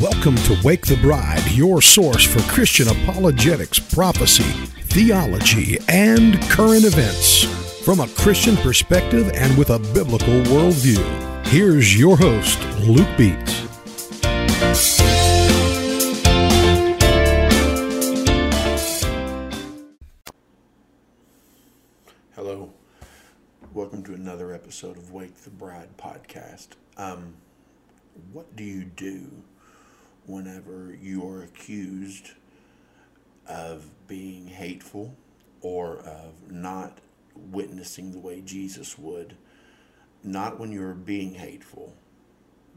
Welcome to Wake the Bride, your source for Christian apologetics, prophecy, theology, and current events. From a Christian perspective and with a biblical worldview, here's your host, Luke Beats. Hello. Welcome to another episode of Wake the Bride podcast. Um, what do you do whenever you are accused of being hateful or of not witnessing the way Jesus would? Not when you're being hateful,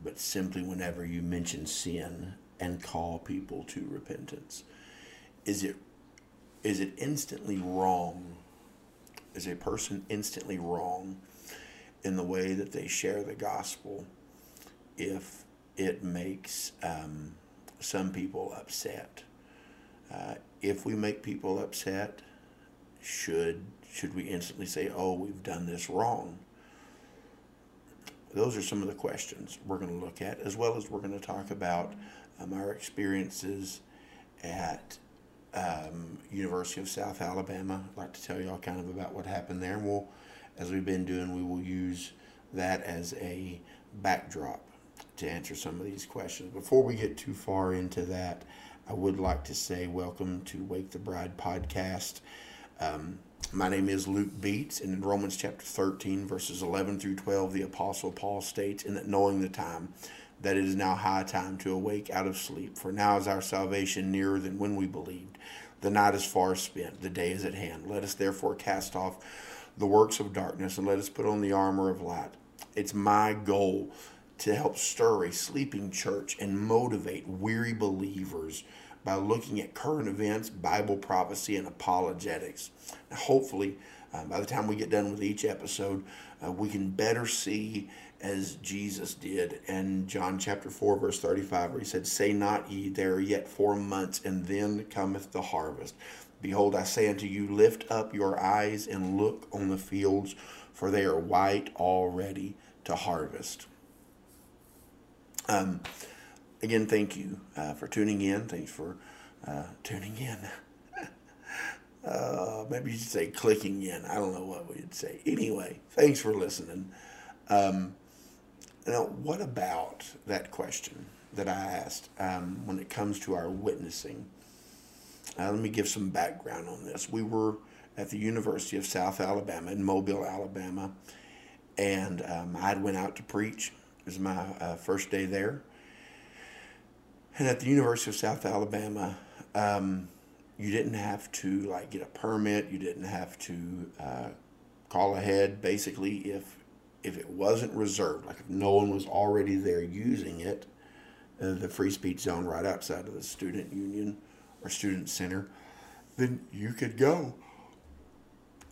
but simply whenever you mention sin and call people to repentance. Is it is it instantly wrong? Is a person instantly wrong in the way that they share the gospel if it makes um, some people upset? Uh, if we make people upset, should should we instantly say, "Oh, we've done this wrong"? Those are some of the questions we're going to look at, as well as we're going to talk about um, our experiences at um, University of South Alabama. I'd like to tell y'all kind of about what happened there. And we'll, as we've been doing, we will use that as a backdrop to answer some of these questions. Before we get too far into that, I would like to say welcome to Wake the Bride podcast. Um, my name is Luke Beats, and in Romans chapter 13, verses 11 through 12, the Apostle Paul states, In that knowing the time, that it is now high time to awake out of sleep, for now is our salvation nearer than when we believed. The night is far spent, the day is at hand. Let us therefore cast off the works of darkness, and let us put on the armor of light. It's my goal to help stir a sleeping church and motivate weary believers by looking at current events, Bible prophecy, and apologetics. Now, hopefully, uh, by the time we get done with each episode, uh, we can better see as Jesus did in John chapter 4, verse 35, where he said, Say not ye, there are yet four months, and then cometh the harvest. Behold, I say unto you, lift up your eyes and look on the fields, for they are white already to harvest. Um, again, thank you uh, for tuning in. Thanks for uh, tuning in. uh, maybe you should say clicking in. I don't know what we'd say. Anyway, thanks for listening. Um, now, what about that question that I asked um, when it comes to our witnessing? Uh, let me give some background on this. We were at the University of South Alabama in Mobile, Alabama, and um, I went out to preach. It was my uh, first day there. And at the University of South Alabama, um, you didn't have to like get a permit. You didn't have to uh, call ahead. Basically, if if it wasn't reserved, like if no one was already there using it, uh, the free speech zone right outside of the student union or student center, then you could go.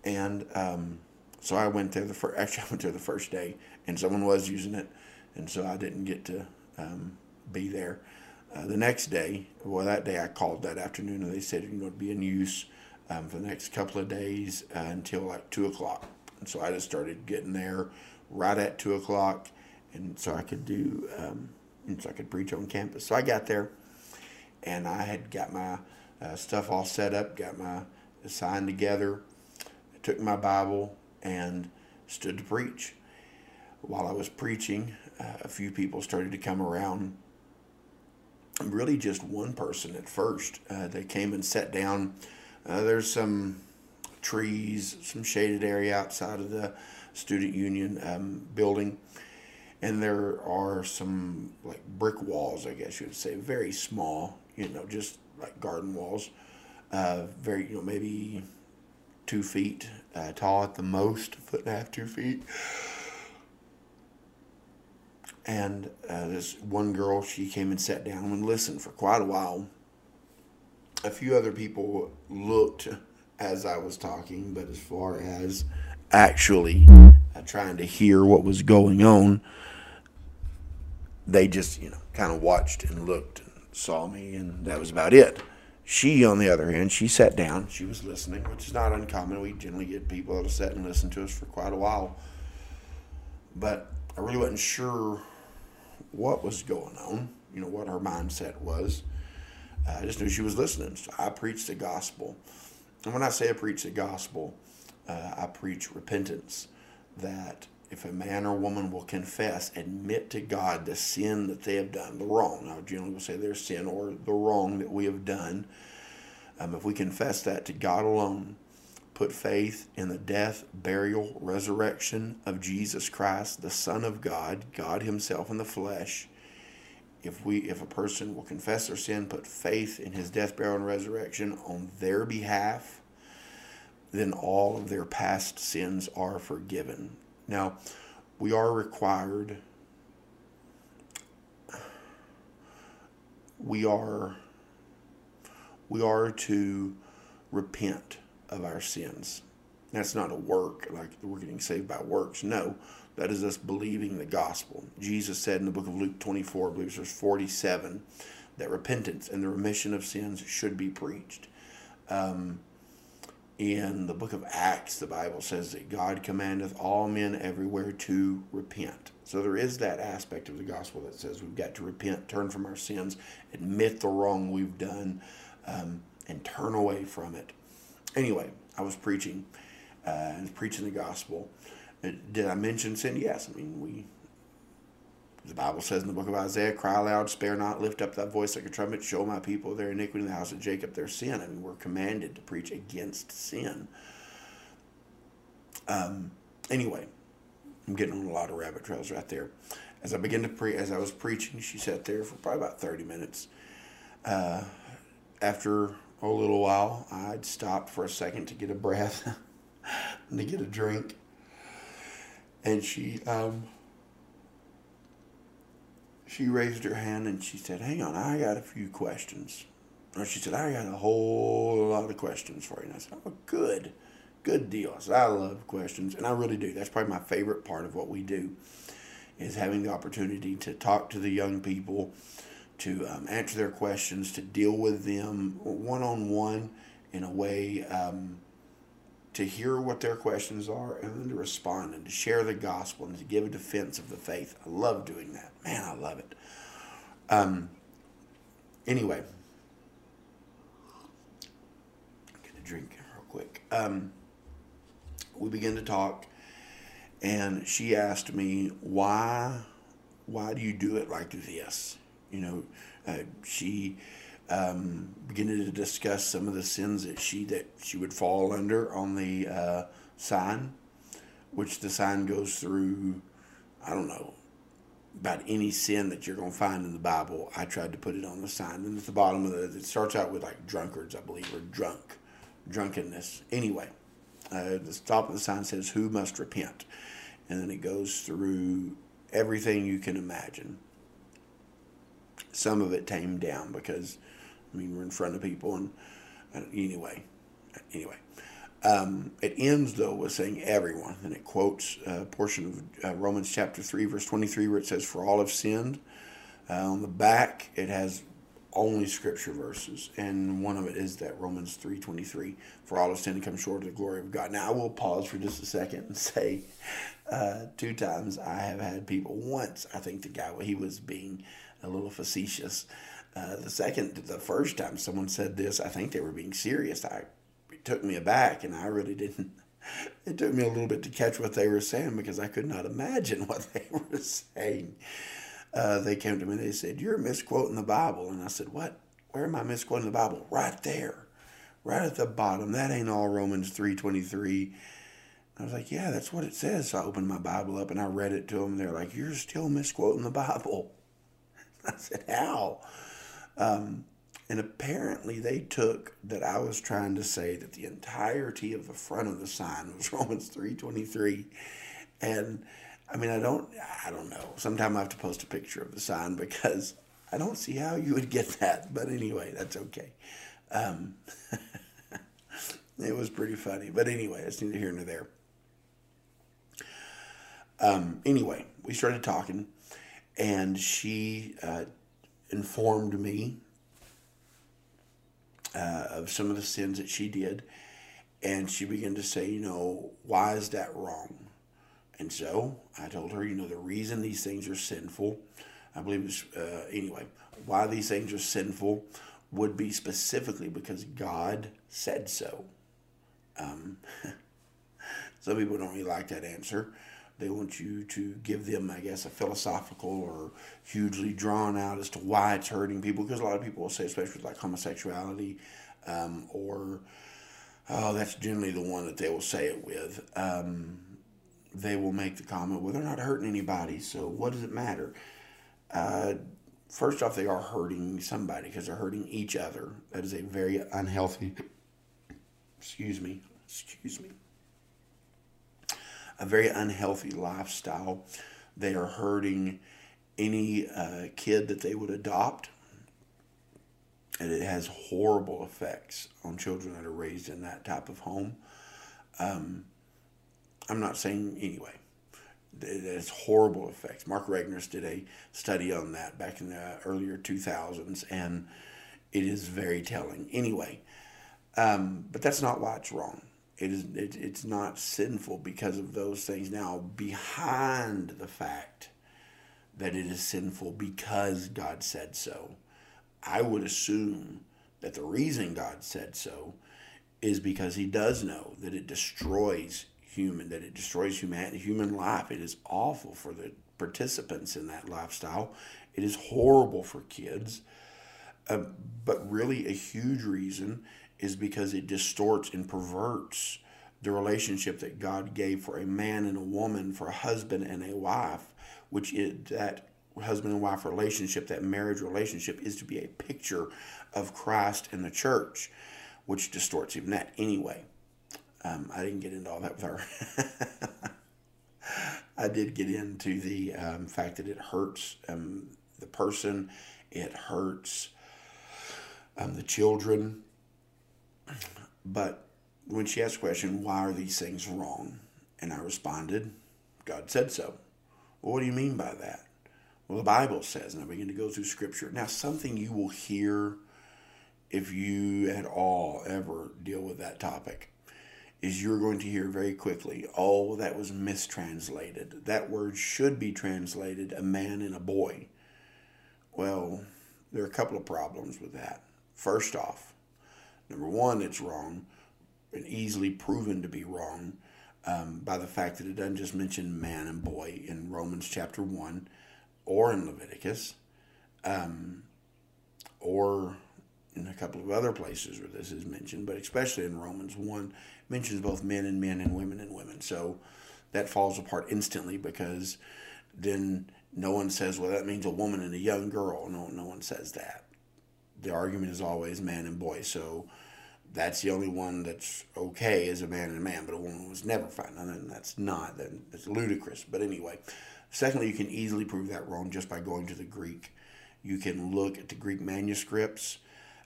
And um, so I went there the first. Actually, I went there the first day, and someone was using it, and so I didn't get to um, be there. Uh, the next day, well, that day I called that afternoon, and they said you know it'd be in use um, for the next couple of days uh, until like two o'clock. And so I just started getting there right at two o'clock, and so I could do, um, so I could preach on campus. So I got there, and I had got my uh, stuff all set up, got my sign together, took my Bible, and stood to preach. While I was preaching, uh, a few people started to come around. Really, just one person at first. Uh, they came and sat down. Uh, there's some trees, some shaded area outside of the student union um, building, and there are some like brick walls, I guess you would say, very small, you know, just like garden walls, uh, very you know maybe two feet uh, tall at the most, foot and a half, two feet. And uh, this one girl, she came and sat down and listened for quite a while. A few other people looked as I was talking, but as far as actually uh, trying to hear what was going on, they just, you know, kind of watched and looked and saw me, and that was about it. She, on the other hand, she sat down. She was listening, which is not uncommon. We generally get people that'll sit and listen to us for quite a while. But I really wasn't sure what was going on. you know, what her mindset was. Uh, I just knew she was listening. So I preached the gospel. And when I say I preach the gospel, uh, I preach repentance. That if a man or woman will confess, admit to God the sin that they have done, the wrong, I generally will say their sin or the wrong that we have done, um, if we confess that to God alone, put faith in the death, burial, resurrection of Jesus Christ, the Son of God, God Himself in the flesh, if we if a person will confess their sin, put faith in his death, burial, and resurrection on their behalf, then all of their past sins are forgiven. Now, we are required we are we are to repent of our sins. That's not a work like we're getting saved by works. No, that is us believing the gospel. Jesus said in the book of Luke 24, I believe verse 47, that repentance and the remission of sins should be preached. Um, in the book of Acts, the Bible says that God commandeth all men everywhere to repent. So there is that aspect of the gospel that says we've got to repent, turn from our sins, admit the wrong we've done, um, and turn away from it. Anyway, I was preaching, uh, was preaching the gospel did I mention sin? Yes. I mean, we. The Bible says in the book of Isaiah, "Cry aloud, spare not, lift up thy voice like a trumpet, show my people their iniquity in the house of Jacob their sin." I mean, we're commanded to preach against sin. Um. Anyway, I'm getting on a lot of rabbit trails right there. As I began to pre, as I was preaching, she sat there for probably about 30 minutes. Uh, after a little while, I'd stopped for a second to get a breath and to get a drink and she um, she raised her hand and she said, "Hang on, I got a few questions." Or she said, "I got a whole lot of questions for you." And I said, "Oh, good, good deal." "I love questions, and I really do. That's probably my favorite part of what we do, is having the opportunity to talk to the young people." To um, answer their questions, to deal with them one on one in a way um, to hear what their questions are and then to respond and to share the gospel and to give a defense of the faith. I love doing that. Man, I love it. Um, anyway, get a drink real quick. Um, we began to talk, and she asked me why, why do you do it like this? You know, uh, she um, beginning to discuss some of the sins that she that she would fall under on the uh, sign, which the sign goes through. I don't know about any sin that you're going to find in the Bible. I tried to put it on the sign, and at the bottom of it, it starts out with like drunkards, I believe, or drunk, drunkenness. Anyway, uh, the top of the sign says, "Who must repent," and then it goes through everything you can imagine. Some of it tamed down because I mean, we're in front of people, and anyway, anyway. Um, it ends though with saying everyone, and it quotes a portion of uh, Romans chapter three, verse twenty-three, where it says, "For all have sinned." Uh, on the back, it has only scripture verses, and one of it is that Romans three twenty-three, "For all have sinned and come short of the glory of God." Now, I will pause for just a second and say, uh, two times I have had people. Once, I think the guy he was being a little facetious. Uh, the second, the first time someone said this, I think they were being serious. I it took me aback, and I really didn't. It took me a little bit to catch what they were saying because I could not imagine what they were saying. Uh, they came to me and they said, "You're misquoting the Bible," and I said, "What? Where am I misquoting the Bible? Right there, right at the bottom. That ain't all Romans three twenty three. I was like, "Yeah, that's what it says." So I opened my Bible up and I read it to them. They're like, "You're still misquoting the Bible." I said, "How?" Um, and apparently they took that I was trying to say that the entirety of the front of the sign was Romans 3.23. And I mean, I don't, I don't know. Sometime I have to post a picture of the sign because I don't see how you would get that. But anyway, that's okay. Um, it was pretty funny. But anyway, it's neither here nor there. Um, anyway, we started talking, and she uh, informed me uh, of some of the sins that she did. And she began to say, you know, why is that wrong? And so I told her, you know, the reason these things are sinful I believe it's uh, anyway. Why these things are sinful would be specifically because God said so. Um, some people don't really like that answer. They want you to give them, I guess, a philosophical or hugely drawn out as to why it's hurting people. Because a lot of people will say, especially with like homosexuality, um, or oh, that's generally the one that they will say it with. Um, they will make the comment, well, they're not hurting anybody, so what does it matter? Uh, first off, they are hurting somebody because they're hurting each other. That is a very unhealthy, excuse me, excuse me, a very unhealthy lifestyle. They are hurting any uh, kid that they would adopt. And it has horrible effects on children that are raised in that type of home. Um, I'm not saying anyway. It has horrible effects. Mark Regnerus did a study on that back in the earlier 2000s, and it is very telling. Anyway, um, but that's not why it's wrong. It is. It, it's not sinful because of those things. Now, behind the fact that it is sinful because God said so, I would assume that the reason God said so is because He does know that it destroys human, that it destroys human human life. It is awful for the participants in that lifestyle. It is horrible for kids. Uh, but really, a huge reason is because it distorts and perverts the relationship that God gave for a man and a woman, for a husband and a wife, which is that husband and wife relationship, that marriage relationship, is to be a picture of Christ and the church, which distorts even that anyway. Um, I didn't get into all that with her. I did get into the um, fact that it hurts um, the person, it hurts um, the children. But when she asked the question, why are these things wrong? And I responded, God said so. Well, what do you mean by that? Well, the Bible says, and I begin to go through Scripture. Now, something you will hear if you at all ever deal with that topic is you're going to hear very quickly, oh, that was mistranslated. That word should be translated a man and a boy. Well, there are a couple of problems with that. First off, number one, it's wrong and easily proven to be wrong um, by the fact that it doesn't just mention man and boy in Romans chapter 1 or in Leviticus um, or in a couple of other places where this is mentioned, but especially in Romans 1, mentions both men and men and women and women. So that falls apart instantly because then no one says, well, that means a woman and a young girl. No, no one says that. The argument is always man and boy. So that's the only one that's okay as a man and a man, but a woman was never fine. And that's not, then it's ludicrous. But anyway, secondly, you can easily prove that wrong just by going to the Greek. You can look at the Greek manuscripts.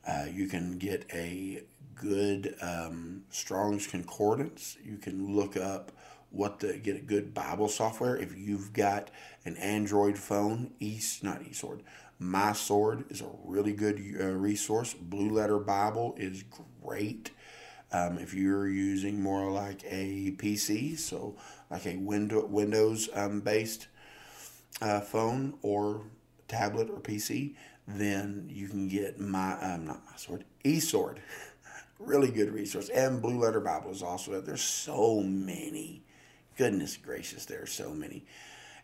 Uh, you can get a good um, Strong's Concordance. You can look up what the get a good Bible software. If you've got an Android phone, East not eSword, My Sword is a really good uh, resource. Blue Letter Bible is great. Um, if you're using more like a PC, so like a window Windows um, based uh, phone or tablet or PC, then you can get my um, not my sword, eSword. really good resource. And Blue Letter Bible is also there. There's so many. Goodness gracious, there are so many.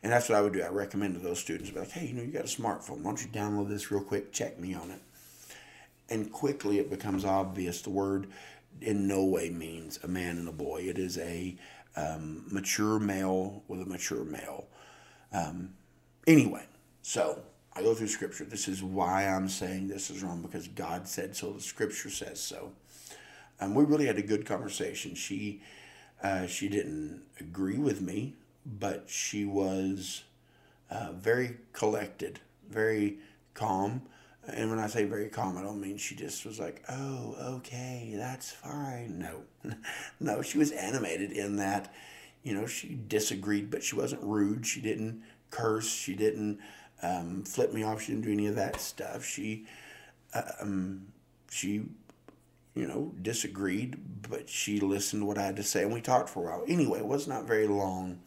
And that's what I would do. I recommend to those students, be like, hey, you know, you got a smartphone. Why don't you download this real quick? Check me on it. And quickly it becomes obvious the word in no way means a man and a boy. It is a um, mature male with a mature male. Um, anyway, so I go through scripture. This is why I'm saying this is wrong because God said so. The scripture says so. And we really had a good conversation. She uh, she didn't agree with me, but she was uh, very collected, very calm. And when I say very calm, I don't mean she just was like, "Oh, okay, that's fine." No, no, she was animated in that, you know, she disagreed, but she wasn't rude. She didn't curse. She didn't um, flip me off. She didn't do any of that stuff. She, uh, um, she you know, disagreed, but she listened to what I had to say, and we talked for a while. Anyway, it was not very long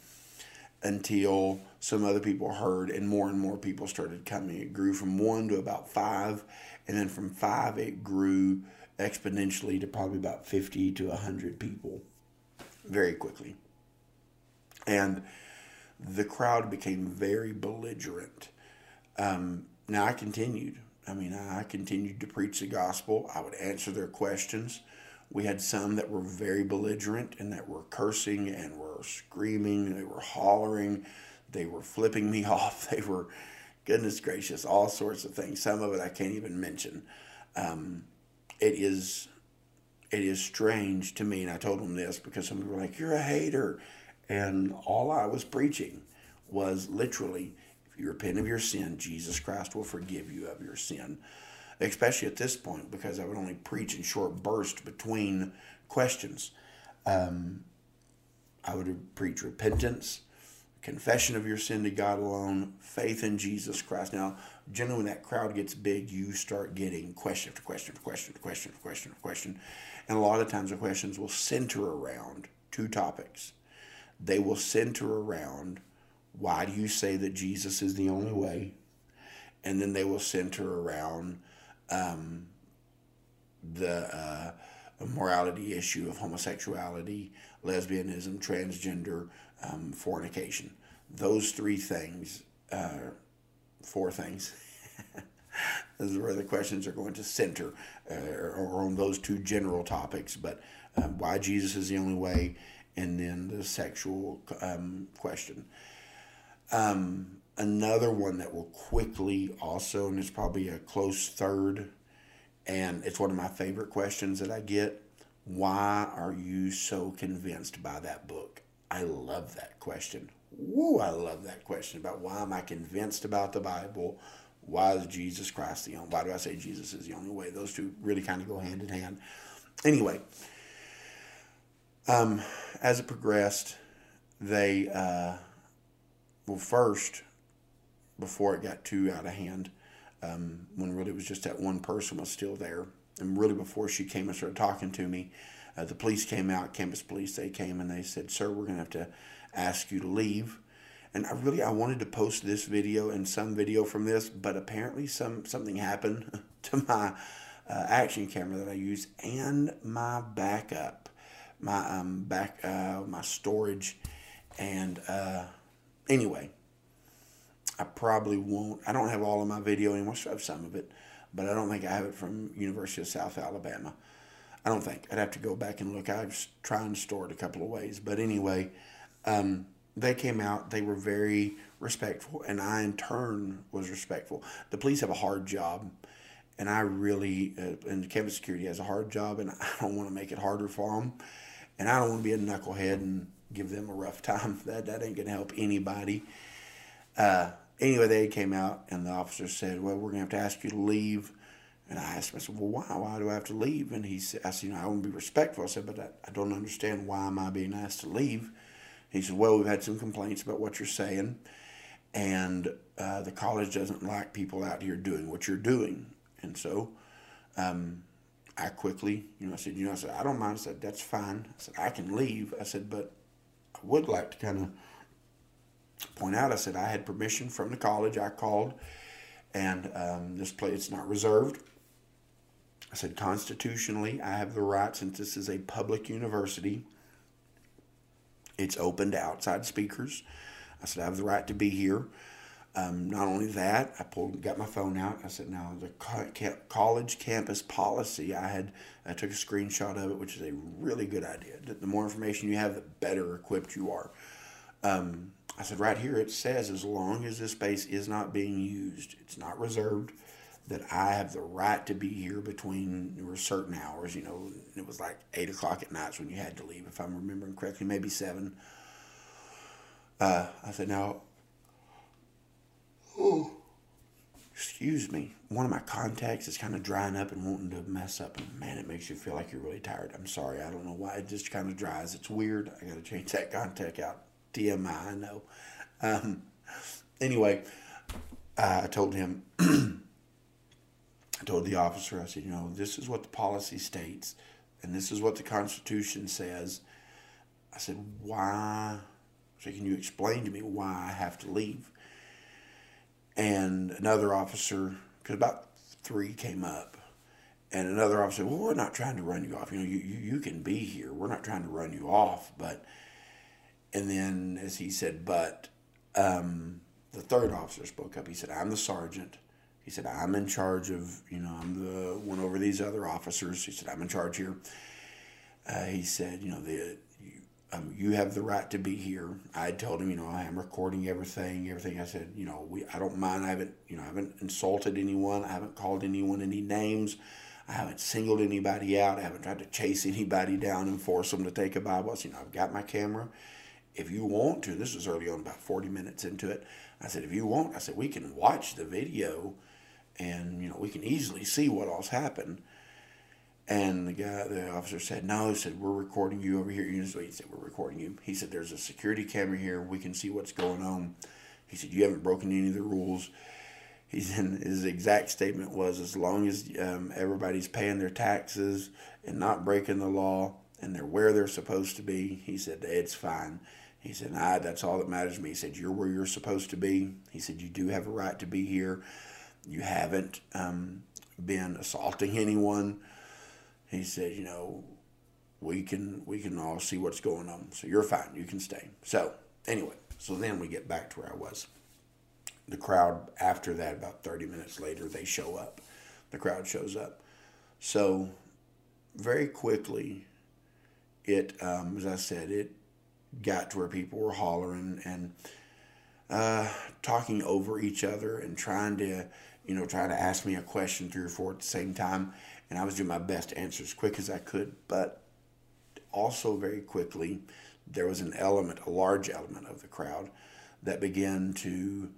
until some other people heard and more and more people started coming. It grew from one to about five, and then from five, it grew exponentially to probably about 50 to 100 people very quickly. And the crowd became very belligerent. Um, now I continued. I mean, I continued to preach the gospel. I would answer their questions. We had some that were very belligerent and that were cursing and were screaming. They were hollering. They were flipping me off. They were, goodness gracious, all sorts of things. Some of it I can't even mention. Um, it is, it is strange to me, and I told them this because some people were like, "You're a hater," and all I was preaching was literally, if you repent of your sin, Jesus Christ will forgive you of your sin especially at this point because I would only preach in short bursts between questions. Um, I would preach repentance, confession of your sin to God alone, faith in Jesus Christ. Now, generally, when that crowd gets big, you start getting question after question after question after question after question after question. And a lot of times, the questions will center around two topics. They will center around why do you say that Jesus is the only way? And then they will center around um, the uh, morality issue of homosexuality, lesbianism, transgender, um, fornication. Those three things, uh, four things. this is where the questions are going to center, uh, or on those two general topics. But uh, why Jesus is the only way, and then the sexual um, question. Um, another one that will quickly also, and it's probably a close third, and it's one of my favorite questions that I get. Why are you so convinced by that book? I love that question. Woo, I love that question about why am I convinced about the Bible? Why is Jesus Christ the only? Why do I say Jesus is the only way? Those two really kind of go hand in hand. Anyway, um, as it progressed, they uh, well first before it got too out of hand, um, when really it was just that one person was still there. And really before she came and started talking to me, uh, the police came out, campus police, they came and they said, sir, we're going to have to ask you to leave. And I really, I wanted to post this video and some video from this, but apparently some something happened to my uh, action camera that I use and my backup, my um, back, uh, my storage. And uh, anyway, I probably won't. I don't have all of my video anymore. I have some of it, but I don't think I have it from University of South Alabama. I don't think. I'd have to go back and look. I've tried to store it a couple of ways. But anyway, um, they came out. They were very respectful, and I, in turn, was respectful. The police have a hard job, and I really, uh, and campus security has a hard job, and I don't want to make it harder for them. And I don't want to be a knucklehead and give them a rough time. That, that ain't going to help anybody. Uh, anyway, they came out and the officer said, "Well, we're to have to ask you to leave." And I asked him, I said, "Well, why? Why do I have to leave?" And he said, "I said, you know, I want to be respectful." I said, "But I, I don't understand why am I being asked to leave?" He said, "Well, we've had some complaints about what you're saying, and uh, the college doesn't like people out here doing what you're doing." And so, um, I quickly, you know, I said, "You know, I said I don't mind." I said, "That's fine." I said, "I can leave." I said, "But I would like to kind of." Point out, I said I had permission from the college. I called, and um, this place it's not reserved. I said constitutionally, I have the right since this is a public university. It's open to outside speakers. I said I have the right to be here. Um, not only that, I pulled, got my phone out. I said, "Now the college campus policy." I had, I took a screenshot of it, which is a really good idea. The more information you have, the better equipped you are. Um, I said, right here it says, as long as this space is not being used, it's not reserved, that I have the right to be here between certain hours. You know, it was like eight o'clock at nights when you had to leave, if I'm remembering correctly, maybe seven. Uh, I said, now, oh, excuse me, one of my contacts is kind of drying up and wanting to mess up, and man, it makes you feel like you're really tired. I'm sorry, I don't know why it just kind of dries. It's weird. I got to change that contact out. TMI, I know. Um, anyway, I told him, I told the officer, I said, you know, this is what the policy states, and this is what the Constitution says. I said, why So can you explain to me why I have to leave? And another officer, because about three came up, and another officer Well, we're not trying to run you off. You know, you, you, you can be here. We're not trying to run you off. But, and then as he said, But um, the third officer spoke up. He said, I'm the sergeant. He said, I'm in charge of, you know, I'm the one over these other officers. He said, I'm in charge here. Uh, he said, you know, the um, you have the right to be here. I told him, you know, I am recording everything, everything. I said, you know, we, I don't mind. I haven't, you know, I haven't insulted anyone. I haven't called anyone any names. I haven't singled anybody out. I haven't tried to chase anybody down and force them to take a Bible. You know, I've got my camera. If you want to, this was early on, about 40 minutes into it. I said, if you want, I said, we can watch the video and, you know, we can easily see what all's happened. And the guy, the officer said, "No." He said, "We're recording you over here." He said, "We're recording you." He said, "There's a security camera here. We can see what's going on." He said, "You haven't broken any of the rules." He said, his exact statement was, "As long as um, everybody's paying their taxes and not breaking the law, and they're where they're supposed to be," he said, "It's fine." He said, "I. That's all that matters to me." He said, "You're where you're supposed to be." He said, "You do have a right to be here. You haven't um, been assaulting anyone." he said, you know, we can we can all see what's going on. So you're fine. You can stay. So anyway, so then we get back to where I was. The crowd after that, about 30 minutes later, they show up. The crowd shows up. So very quickly, it um, as I said, it got to where people were hollering and uh, talking over each other and trying to, you know, trying to ask me a question three or four at the same time and I was doing my best to answer as quick as I could. But also, very quickly, there was an element, a large element of the crowd that began to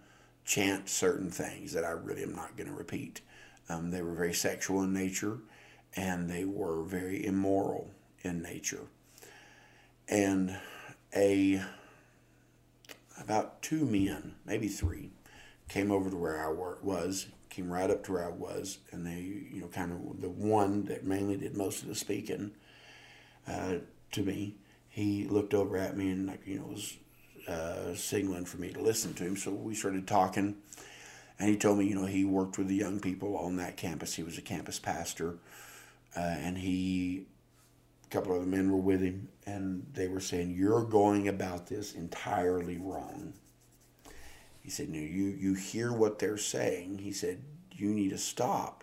chant certain things that I really am not going to repeat. Um, they were very sexual in nature and they were very immoral in nature. And a about two men, maybe three, came over to where I was came right up to where I was, and they, you know, kind of the one that mainly did most of the speaking uh, to me. He looked over at me and, like, you know, was uh, signaling for me to listen to him. So we started talking, and he told me, you know, he worked with the young people on that campus. He was a campus pastor, uh, and he, a couple of other men were with him, and they were saying, "You're going about this entirely wrong." He said, no, you, you hear what they're saying. He said, you need to stop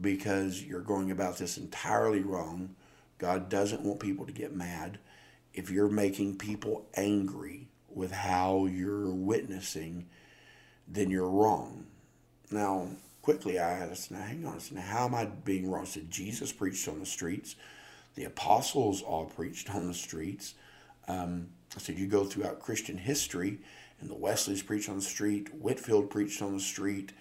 because you're going about this entirely wrong. God doesn't want people to get mad. If you're making people angry with how you're witnessing, then you're wrong. Now, quickly I asked, now hang on, now how am I being wrong? I said, Jesus preached on the streets. The apostles all preached on the streets. Um, I said, you go throughout Christian history and the Wesleys preached on the street, Whitefield preached on the street.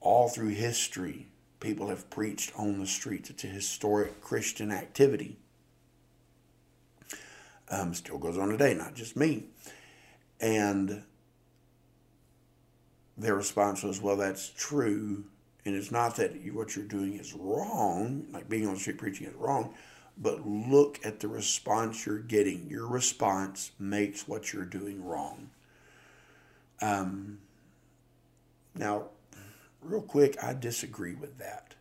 All through history, people have preached on the streets. It's a historic Christian activity. Um, still goes on today, not just me. And their response was, well, that's true. And it's not that what you're doing is wrong, like being on the street preaching is wrong, but look at the response you're getting. Your response makes what you're doing wrong. Um, now, real quick, I disagree with that.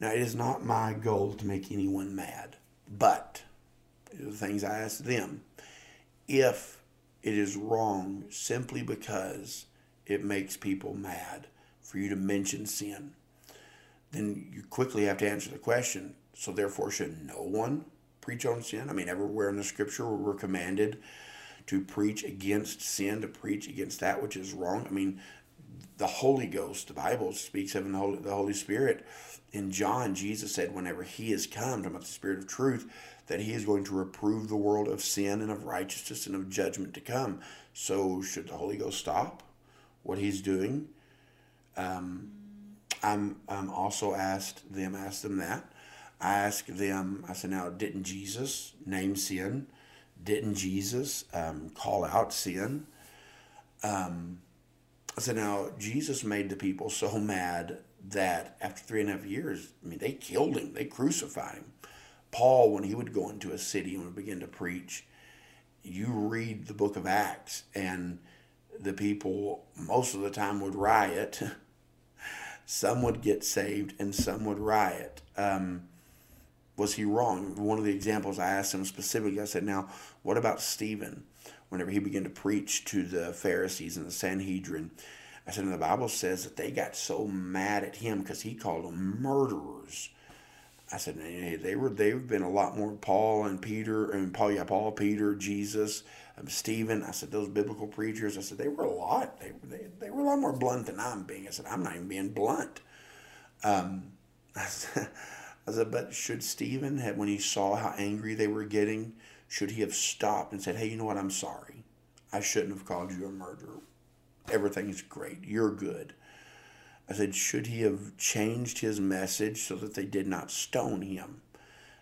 Now, it is not my goal to make anyone mad, but the things I ask them if it is wrong simply because it makes people mad for you to mention sin, then you quickly have to answer the question so, therefore, should no one preach on sin? I mean, everywhere in the scripture we're commanded to preach against sin, to preach against that which is wrong. I mean, the Holy Ghost, the Bible speaks of the Holy, the Holy Spirit. In John, Jesus said, whenever He is come, talking about the Spirit of truth, that He is going to reprove the world of sin and of righteousness and of judgment to come. So, should the Holy Ghost stop what He's doing? Um, I'm, I'm also asked them, asked them that. I asked them, I said, now, didn't Jesus name sin? didn't Jesus um, call out sin? Um, so now Jesus made the people so mad that after three and a half years, I mean, they killed him, they crucified him. Paul, when he would go into a city and would begin to preach, you read the book of Acts, and the people most of the time would riot. some would get saved, and some would riot. Um, was he wrong? One of the examples I asked him specifically, I said, Now, what about Stephen? Whenever he began to preach to the Pharisees and the Sanhedrin, I said, the Bible says that they got so mad at him because he called them murderers. I said, hey, they were they've been a lot more Paul and Peter and Paul, yeah, Paul, Peter, Jesus, um, Stephen. I said those biblical preachers. I said they were a lot. They, they they were a lot more blunt than I'm being. I said I'm not even being blunt. Um, I said, but should Stephen have when he saw how angry they were getting, should he have stopped and said, hey, you know what? I'm sorry. I shouldn't have called you a murderer. Everything's great. You're good. I said, should he have changed his message so that they did not stone him?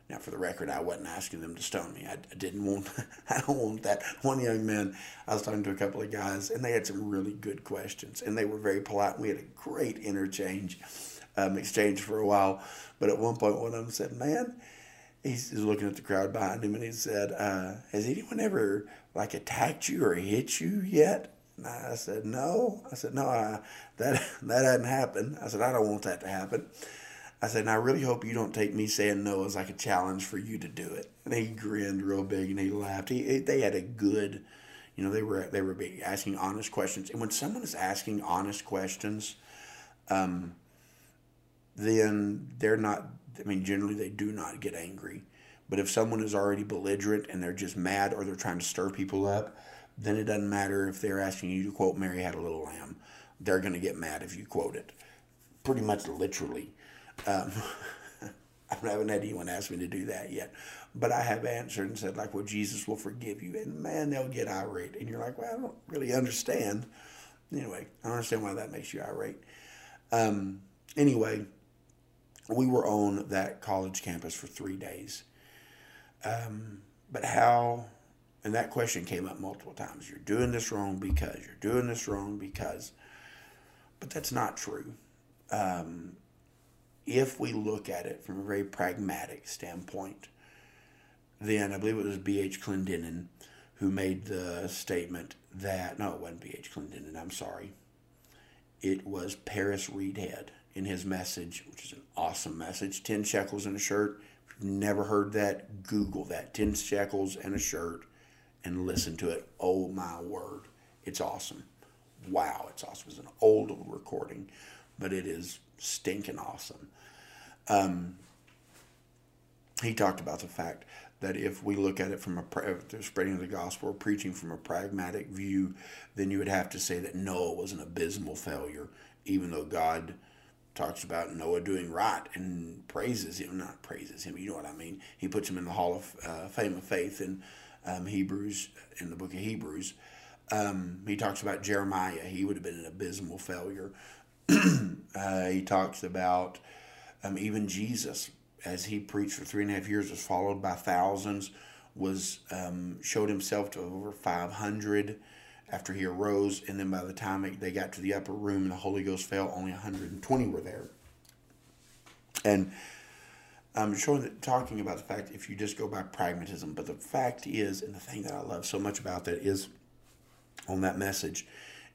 Now, for the record, I wasn't asking them to stone me. I, didn't want, I don't want that. One young man, I was talking to a couple of guys, and they had some really good questions, and they were very polite. We had a great interchange, um, exchange for a while. But at one point, one of them said, "Man," he's, he's looking at the crowd behind him, and he said, uh, "Has anyone ever like attacked you or hit you yet?" And I said, no. I said, no, I, that, that hadn't happened. I said, I don't want that to happen. I said, and I really hope you don't take me saying no as like a challenge for you to do it. And he grinned real big and he laughed. He, they had a good, you know, they were they were asking honest questions. And when someone is asking honest questions, um, then they're not. I mean, generally they do not get angry. But if someone is already belligerent and they're just mad or they're trying to stir people up, then it doesn't matter if they're asking you to quote Mary Had a Little Lamb. They're going to get mad if you quote it. Pretty much literally. Um, I haven't had anyone ask me to do that yet. But I have answered and said, like, well, Jesus will forgive you. And man, they'll get irate. And you're like, well, I don't really understand. Anyway, I don't understand why that makes you irate. Um, anyway, we were on that college campus for three days. Um, but how and that question came up multiple times. You're doing this wrong because, you're doing this wrong because. But that's not true. Um, if we look at it from a very pragmatic standpoint, then I believe it was B.H. Clendennen who made the statement that, no, it wasn't B.H. Clendennen, I'm sorry. It was Paris Reidhead in his message, which is an awesome message 10 shekels in a shirt. If you've never heard that, Google that 10 shekels and a shirt and listen to it. Oh my word, it's awesome. Wow, it's awesome. It's an old recording, but it is stinking awesome. Um, he talked about the fact that if we look at it from a spreading of the gospel or preaching from a pragmatic view, then you would have to say that Noah was an abysmal failure, even though God talks about Noah doing right and praises him, not praises him, you know what I mean. He puts him in the Hall of uh, Fame of Faith in um, Hebrews, in the book of Hebrews. Um, he talks about Jeremiah. He would have been an abysmal failure. uh, he talks about um, even Jesus, as he preached for three and a half years, was followed by thousands, was um, showed himself to over 500 after he arose, and then by the time they got to the upper room and the Holy Ghost fell, only 120 were there. And I'm showing that talking about the fact if you just go by pragmatism, but the fact is, and the thing that I love so much about that is on that message,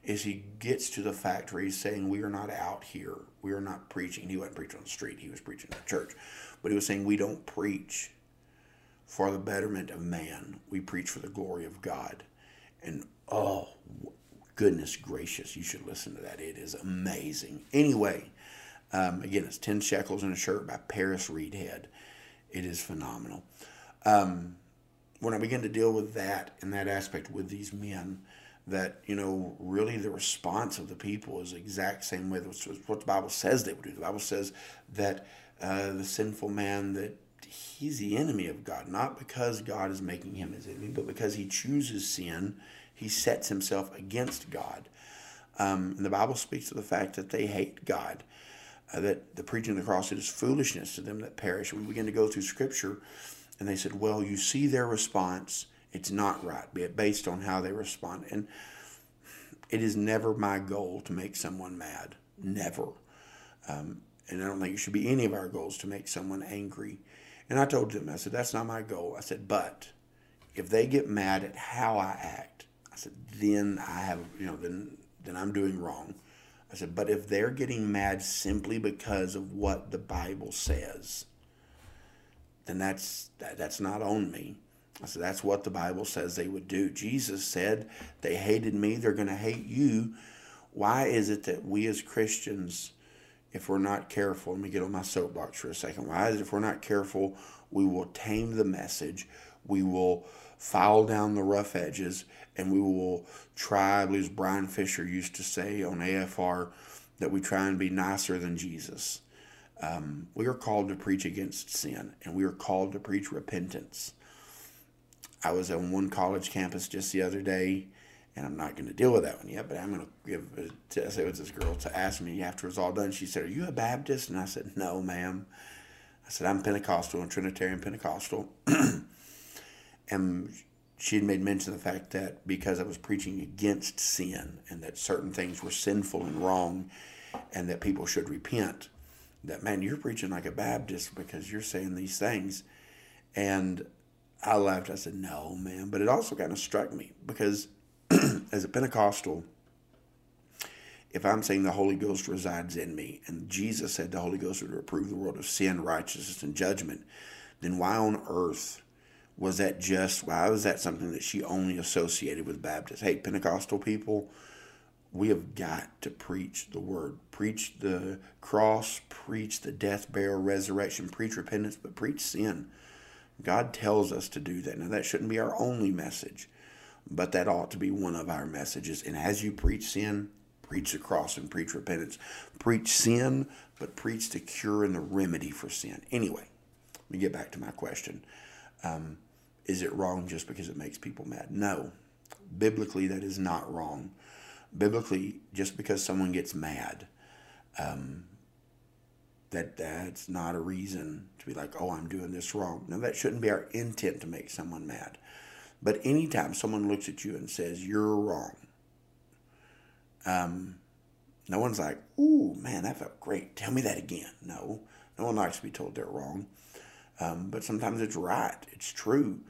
is he gets to the factory saying we are not out here, we are not preaching. He wasn't preaching on the street; he was preaching in the church, but he was saying we don't preach for the betterment of man; we preach for the glory of God. And oh, goodness gracious, you should listen to that. It is amazing. Anyway um, again, it's 10 shekels in a shirt by Paris Reidhead. It is phenomenal. Um, when I begin to deal with that and that aspect with these men, that, you know, really the response of the people is the exact same way that's what the Bible says they would do. The Bible says that uh, the sinful man, that he's the enemy of God, not because God is making him his enemy, but because he chooses sin, he sets himself against God. Um, and the Bible speaks to the fact that they hate God uh, that the preaching of the cross is foolishness to them that perish. We begin to go through Scripture, and they said, "Well, you see their response; it's not right, be it based on how they respond." And it is never my goal to make someone mad, never. Um, and I don't think it should be any of our goals to make someone angry. And I told them, I said, "That's not my goal." I said, "But." if they get mad at how I act, I said, then I have, you know, then then I'm doing wrong. I said, but if they're getting mad simply because of what the Bible says, then that's that, that's not on me. Said, that's what the Bible says they would do. Jesus said, they hated me, they're going to hate you. Why is it that we as Christians, if we're not careful, let me get on my soapbox for a second. Why is it if we're not careful, we will tame the message, we will file down the rough edges, and we will try, I believe Bryan Fischer used to say on AFR, that we try and be nicer than Jesus. Um, we are called to preach against sin, and we are called to preach repentance. I was on one college campus just the other day, and I'm not going to deal with that one yet, but I'm going to give it it was this girl to ask me after it was all done. She said, Are you a Baptist? And I said, No, ma'am. I said, I'm Pentecostal and Trinitarian Pentecostal. and she had made mention of the fact that because I was preaching against sin and that certain things were sinful and wrong and that people should repent, that, man, you're preaching like a Baptist because you're saying these things. And I laughed. I said, no, man. But it also kind of struck me because as a Pentecostal, if I'm saying the Holy Ghost resides in me and Jesus said the Holy Ghost would reprove the world of sin, righteousness, and judgment, then why on earth was that just, why was that something that she only associated with Baptists? Hey, Pentecostal people, we have got to preach the word, preach the cross, preach the death, burial, resurrection, preach repentance, but preach sin. God tells us to do that. Now, that shouldn't be our only message, but that ought to be one of our messages. And as you preach sin, preach the cross and preach repentance. Preach sin, but preach the cure and the remedy for sin. Anyway, let me get back to my question. Um, is it wrong just because it makes people mad? No. Biblically, that is not wrong. Biblically, just because someone gets mad, um, that that's not a reason to be like, oh, I'm doing this wrong. Now, that shouldn't be our intent to make someone mad. But anytime someone looks at you and says, you're wrong, um, no one's like, ooh, man, that felt great. Tell me that again. No, no one likes to be told they're wrong. Um, but sometimes it's right, it's true.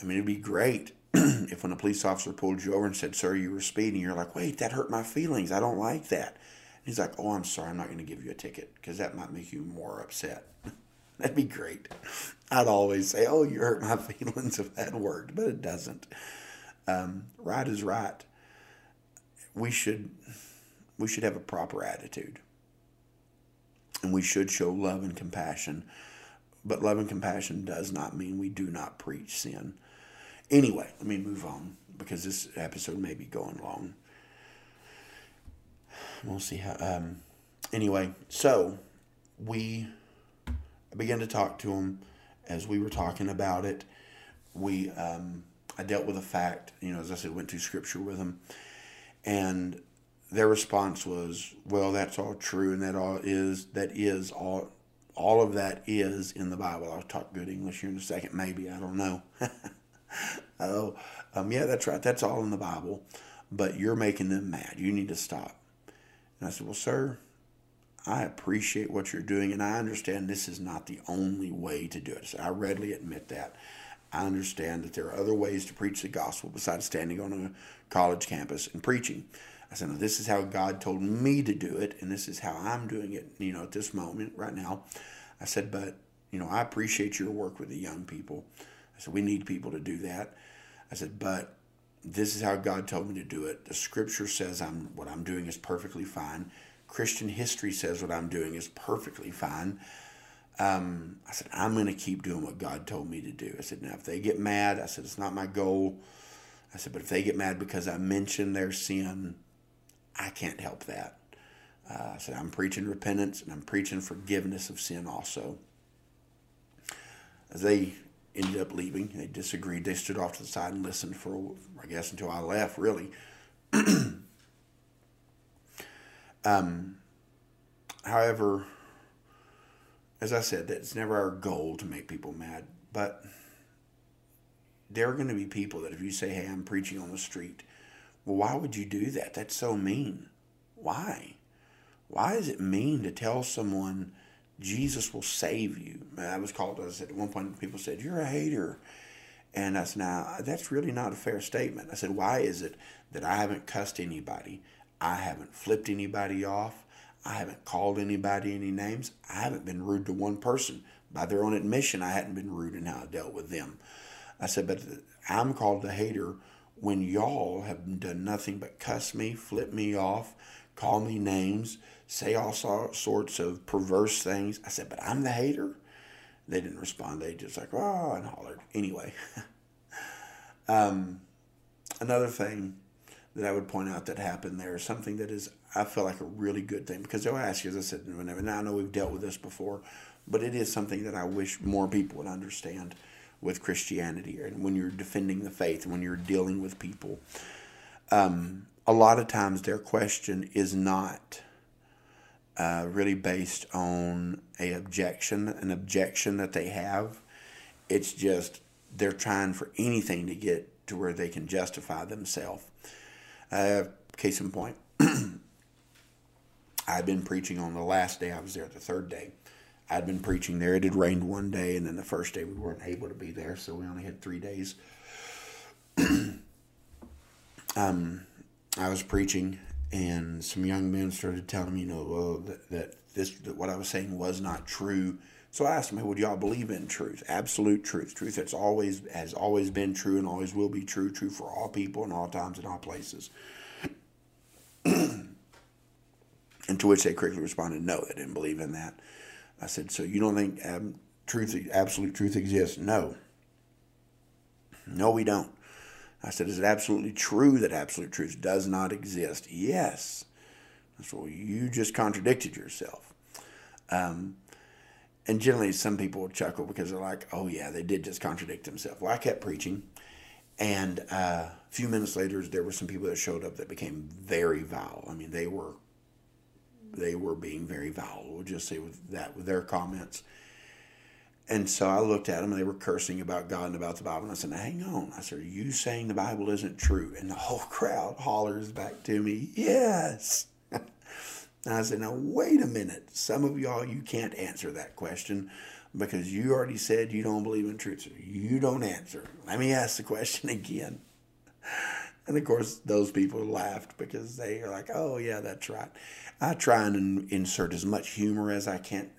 I mean, it'd be great if when a police officer pulled you over and said, sir, you were speeding, you're like, wait, that hurt my feelings. I don't like that. He's like, oh, I'm sorry, I'm not going to give you a ticket because that might make you more upset. That'd be great. I'd always say, oh, you hurt my feelings if that worked, but it doesn't. Um, right is right. We should we should have a proper attitude, and we should show love and compassion. But love and compassion does not mean we do not preach sin. Anyway, let me move on because this episode may be going long. We'll see how. Um, anyway, so we began to talk to him as we were talking about it. We um, I dealt with the fact, you know, as I said, went to scripture with him, and their response was, "Well, that's all true, and that all is that is all." All of that is in the Bible. I'll talk good English here in a second, maybe. I don't know. oh, um, yeah, that's right. That's all in the Bible. But you're making them mad. You need to stop. And I said, Well, sir, I appreciate what you're doing, and I understand this is not the only way to do it. So I readily admit that. I understand that there are other ways to preach the gospel besides standing on a college campus and preaching. I said, no, this is how God told me to do it, and this is how I'm doing it, you know, at this moment, right now. I said, but, you know, I appreciate your work with the young people. I said, we need people to do that. I said, but this is how God told me to do it. The scripture says I'm what I'm doing is perfectly fine. Christian history says what I'm doing is perfectly fine. Um, I said, I'm going to keep doing what God told me to do. I said, now if they get mad, I said, it's not my goal. I said, but if they get mad because I mentioned their sin, I can't help that. Uh, I said, I'm preaching repentance and I'm preaching forgiveness of sin also. As they ended up leaving. They disagreed. They stood off to the side and listened for, I guess, until I left, really. um, however, as I said, that's never our goal to make people mad. But there are going to be people that if you say, hey, I'm preaching on the street, well, why would you do that? That's so mean. Why? Why is it mean to tell someone Jesus will save you. I was called, said, at one point, people said, You're a hater. And I said, now, that's really not a fair statement. I said, why is it that I haven't cussed anybody? I haven't flipped anybody off. I haven't called anybody any names. I haven't been rude to one person. By their own admission, I hadn't been rude in how I dealt with them. I said, but I'm called a hater when y'all have done nothing but cuss me, flip me off, call me names, say all sorts of perverse things. I said, but I'm the hater? They didn't respond. They just like, oh, and hollered. Anyway, um, another thing that I would point out that happened there is something that is, I feel like a really good thing because they'll ask you, as I said, whenever, now I know we've dealt with this before, but it is something that I wish more people would understand with Christianity and when you're defending the faith, and when you're dealing with people. Um, a lot of times their question is not uh, really based on a objection, an objection that they have. It's just they're trying for anything to get to where they can justify themselves. Uh, case in point, I'd been preaching on the last day I was there, the third day. I'd been preaching there. It had rained one day, and then the first day we weren't able to be there, so we only had three days. um, I was preaching, and some young men started telling me, you know, well, that, that this that what I was saying was not true. So I asked them, would y'all believe in truth, absolute truth, truth that's always has always been true and always will be true, true for all people in all times and all places? and to which they quickly responded, no, they didn't believe in that. I said, so you don't think truth, absolute truth exists? No. No, we don't. I said, Is it absolutely true that absolute truth does not exist? Yes. So you just contradicted yourself. Um, and generally, some people chuckle because they're like, oh, yeah, they did just contradict themselves. Well, I kept preaching. And uh, a few minutes later, there were some people that showed up that became very vile. I mean, they were they were being very vile. We'll just say with that with their comments. And so I looked at them and they were cursing about God and about the Bible. And I said, hang on. I said, Are you saying the Bible isn't true? And the whole crowd hollers back to me, Yes. and I said, Now, wait a minute. Some of y'all, you can't answer that question because you already said you don't believe in truth. So you don't answer. Let me ask the question again. And of course, those people laughed because they are like, oh, yeah, that's right. I try and insert as much humor as I can,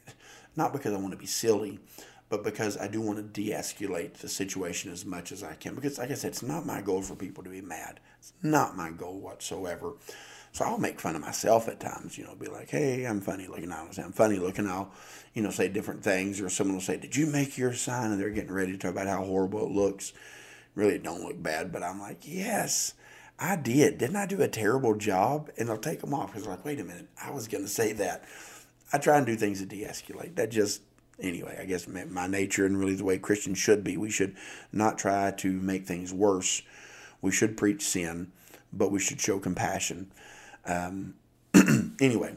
not because I want to be silly, but because I do want to de escalate the situation as much as I can. Because, like I said, it's not my goal for people to be mad. It's not my goal whatsoever. So I'll make fun of myself at times, you know, be like, hey, I'm funny looking. I'll say I'm funny looking. I'll, you know, say different things. Or someone will say, did you make your sign? And they're getting ready to talk about how horrible it looks. Really, it don't look bad, but I'm like, yes, I did. Didn't I do a terrible job? And they'll take them off because like, wait a minute, I was going to say that. I try and do things to de escalate. That just anyway, I guess my nature and really the way Christians should be. We should not try to make things worse. We should preach sin, but we should show compassion. Um, anyway,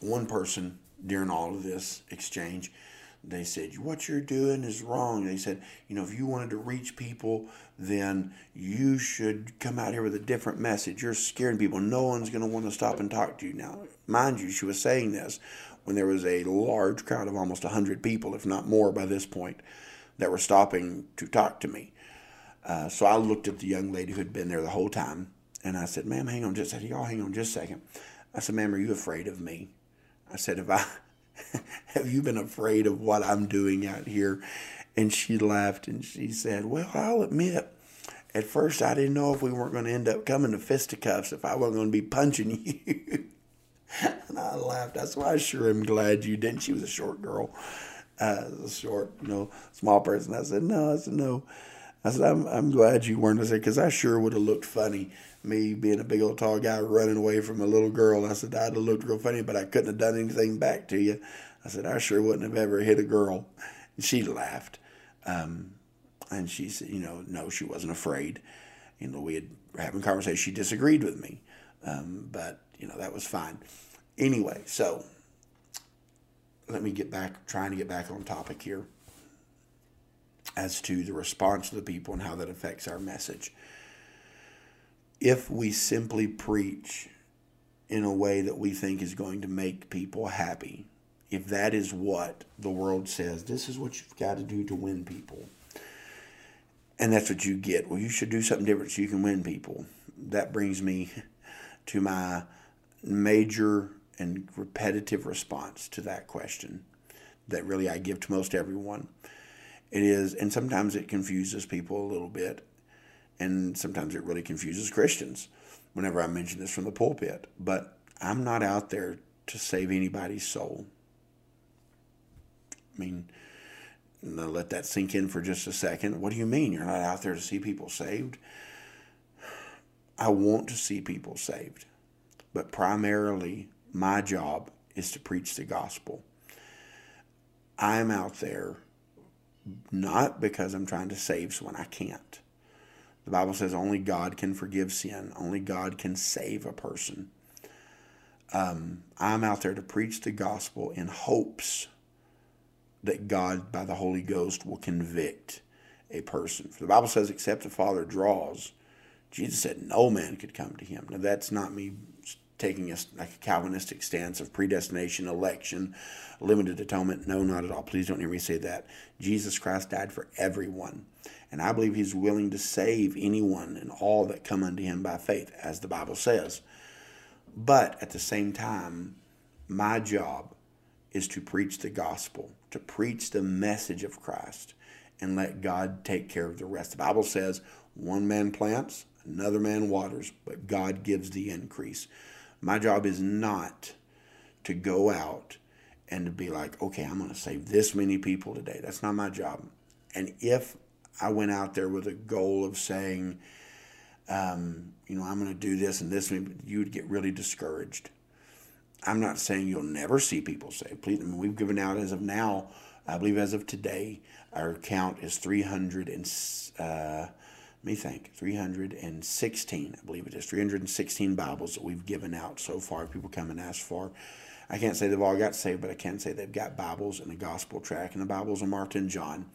one person during all of this exchange, they said, What you're doing is wrong. They said, You know, if you wanted to reach people, then you should come out here with a different message. You're scaring people. No one's going to want to stop and talk to you. Now, mind you, she was saying this when there was a large crowd of almost 100 people, if not more by this point, that were stopping to talk to me. Uh, so I looked at the young lady who had been there the whole time, and I said, "Ma'am, hang on just a second. Y'all hang on just a second. I said, "Ma'am, are you afraid of me?" I said, "Have I, have you been afraid of what I'm doing out here?" And she laughed and she said, "Well, I'll admit." At first, I didn't know if we weren't going to end up coming to fisticuffs, if I wasn't going to be punching you. And I laughed. That's why I sure am glad you didn't. She was a short girl, uh, a short, you know, small person. I said, no. I said, no. I said, I'm, I'm glad you weren't. I said, because I sure would have looked funny, me being a big old tall guy running away from a little girl. I said, I'd have looked real funny, but I couldn't have done anything back to you. I said, I sure wouldn't have ever hit a girl. And she laughed. Um, and she said, you know, no, she wasn't afraid. You know, we had having conversation. She disagreed with me, um, but you know that was fine. Anyway, so let me get back, trying to get back on topic here as to the response of the people and how that affects our message. If we simply preach in a way that we think is going to make people happy, if that is what the world says, this is what you've got to do to win people, and that's what you get. Well, you should do something different so you can win people. That brings me to my major and repetitive response to that question that really I give to most everyone. It is, and sometimes it confuses people a little bit, and sometimes it really confuses Christians whenever I mention this from the pulpit. But I'm not out there to save anybody's soul. I mean, let that sink in for just a second. What do you mean you're not out there to see people saved? I want to see people saved, but primarily my job is to preach the gospel. I'm out there not because I'm trying to save someone, I can't. The Bible says only God can forgive sin, only God can save a person. Um, I'm out there to preach the gospel in hopes that God, by the Holy Ghost, will convict a person. For the Bible says, except the Father draws, Jesus said, no man could come to him. Now, that's not me taking a, like a Calvinistic stance of predestination, election, limited atonement. No, not at all. Please don't hear me say that. Jesus Christ died for everyone. And I believe he's willing to save anyone and all that come unto him by faith, as the Bible says. But at the same time, my job is to preach the gospel, to preach the message of Christ, and let God take care of the rest. The Bible says one man plants, another man waters, but God gives the increase. My job is not to go out and to be like, okay, I'm going to save this many people today. That's not my job. And if I went out there with a goal of saying, um, you know, I'm going to do this and this, you would get really discouraged. I'm not saying you'll never see people saved. Please, I mean, we've given out as of now, I believe as of today, our count is 300 and, uh, me think, 316, I believe it is, 316 Bibles that we've given out so far. People come and ask for. I can't say they've all got saved, but I can say they've got Bibles and a gospel track, and the Bibles are marked in John.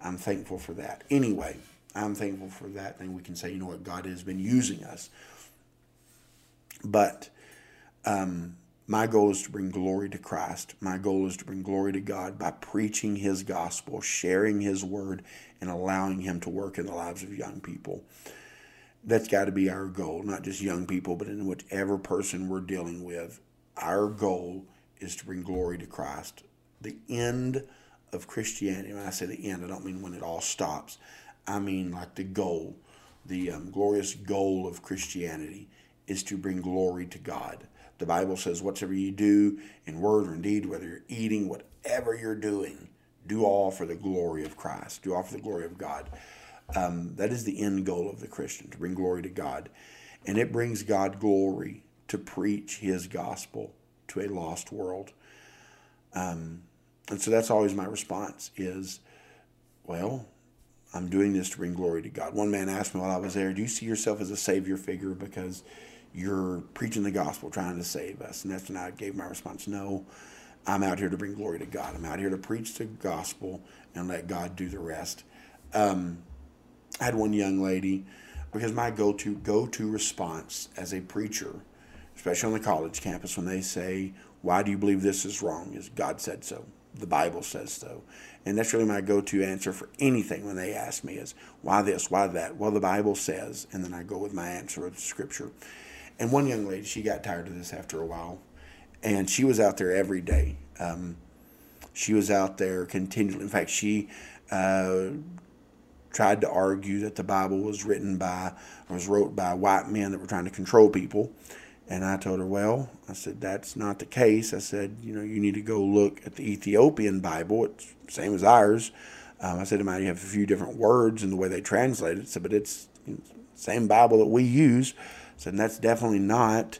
I'm thankful for that. Anyway, I'm thankful for that. And we can say, you know what, God has been using us. But um, my goal is to bring glory to Christ. My goal is to bring glory to God by preaching His gospel, sharing His word, and allowing Him to work in the lives of young people. That's got to be our goal, not just young people, but in whichever person we're dealing with. Our goal is to bring glory to Christ. The end of Christianity, when I say the end, I don't mean when it all stops. I mean like the goal, the um, glorious goal of Christianity is to bring glory to God. The Bible says, whatever you do in word or in deed, whether you're eating, whatever you're doing, do all for the glory of Christ, do all for the glory of God. Um, that is the end goal of the Christian, to bring glory to God. And it brings God glory to preach his gospel to a lost world. Um, and so that's always my response is, well, I'm doing this to bring glory to God. One man asked me while I was there, do you see yourself as a savior figure because you're preaching the gospel, trying to save us? And that's when I gave my response, no, I'm out here to bring glory to God. I'm out here to preach the gospel and let God do the rest. Um, I had one young lady, because my go-to go-to response as a preacher, especially on the college campus, when they say, "Why do you believe this is wrong?" is God said so the Bible says so. And that's really my go to answer for anything when they ask me is why this, why that? Well, the Bible says, and then I go with my answer of Scripture. And one young lady, she got tired of this after a while, and she was out there every day. Um, she was out there continually. In fact, she uh, tried to argue that the Bible was written by, was wrote by white men that were trying to control people. And I told her, well, I said, that's not the case. I said, you know, you need to go look at the Ethiopian Bible. It's same as ours. Um, I said, it might have a few different words in the way they translate it. Said, but it's the same Bible that we use. I said, that's definitely not.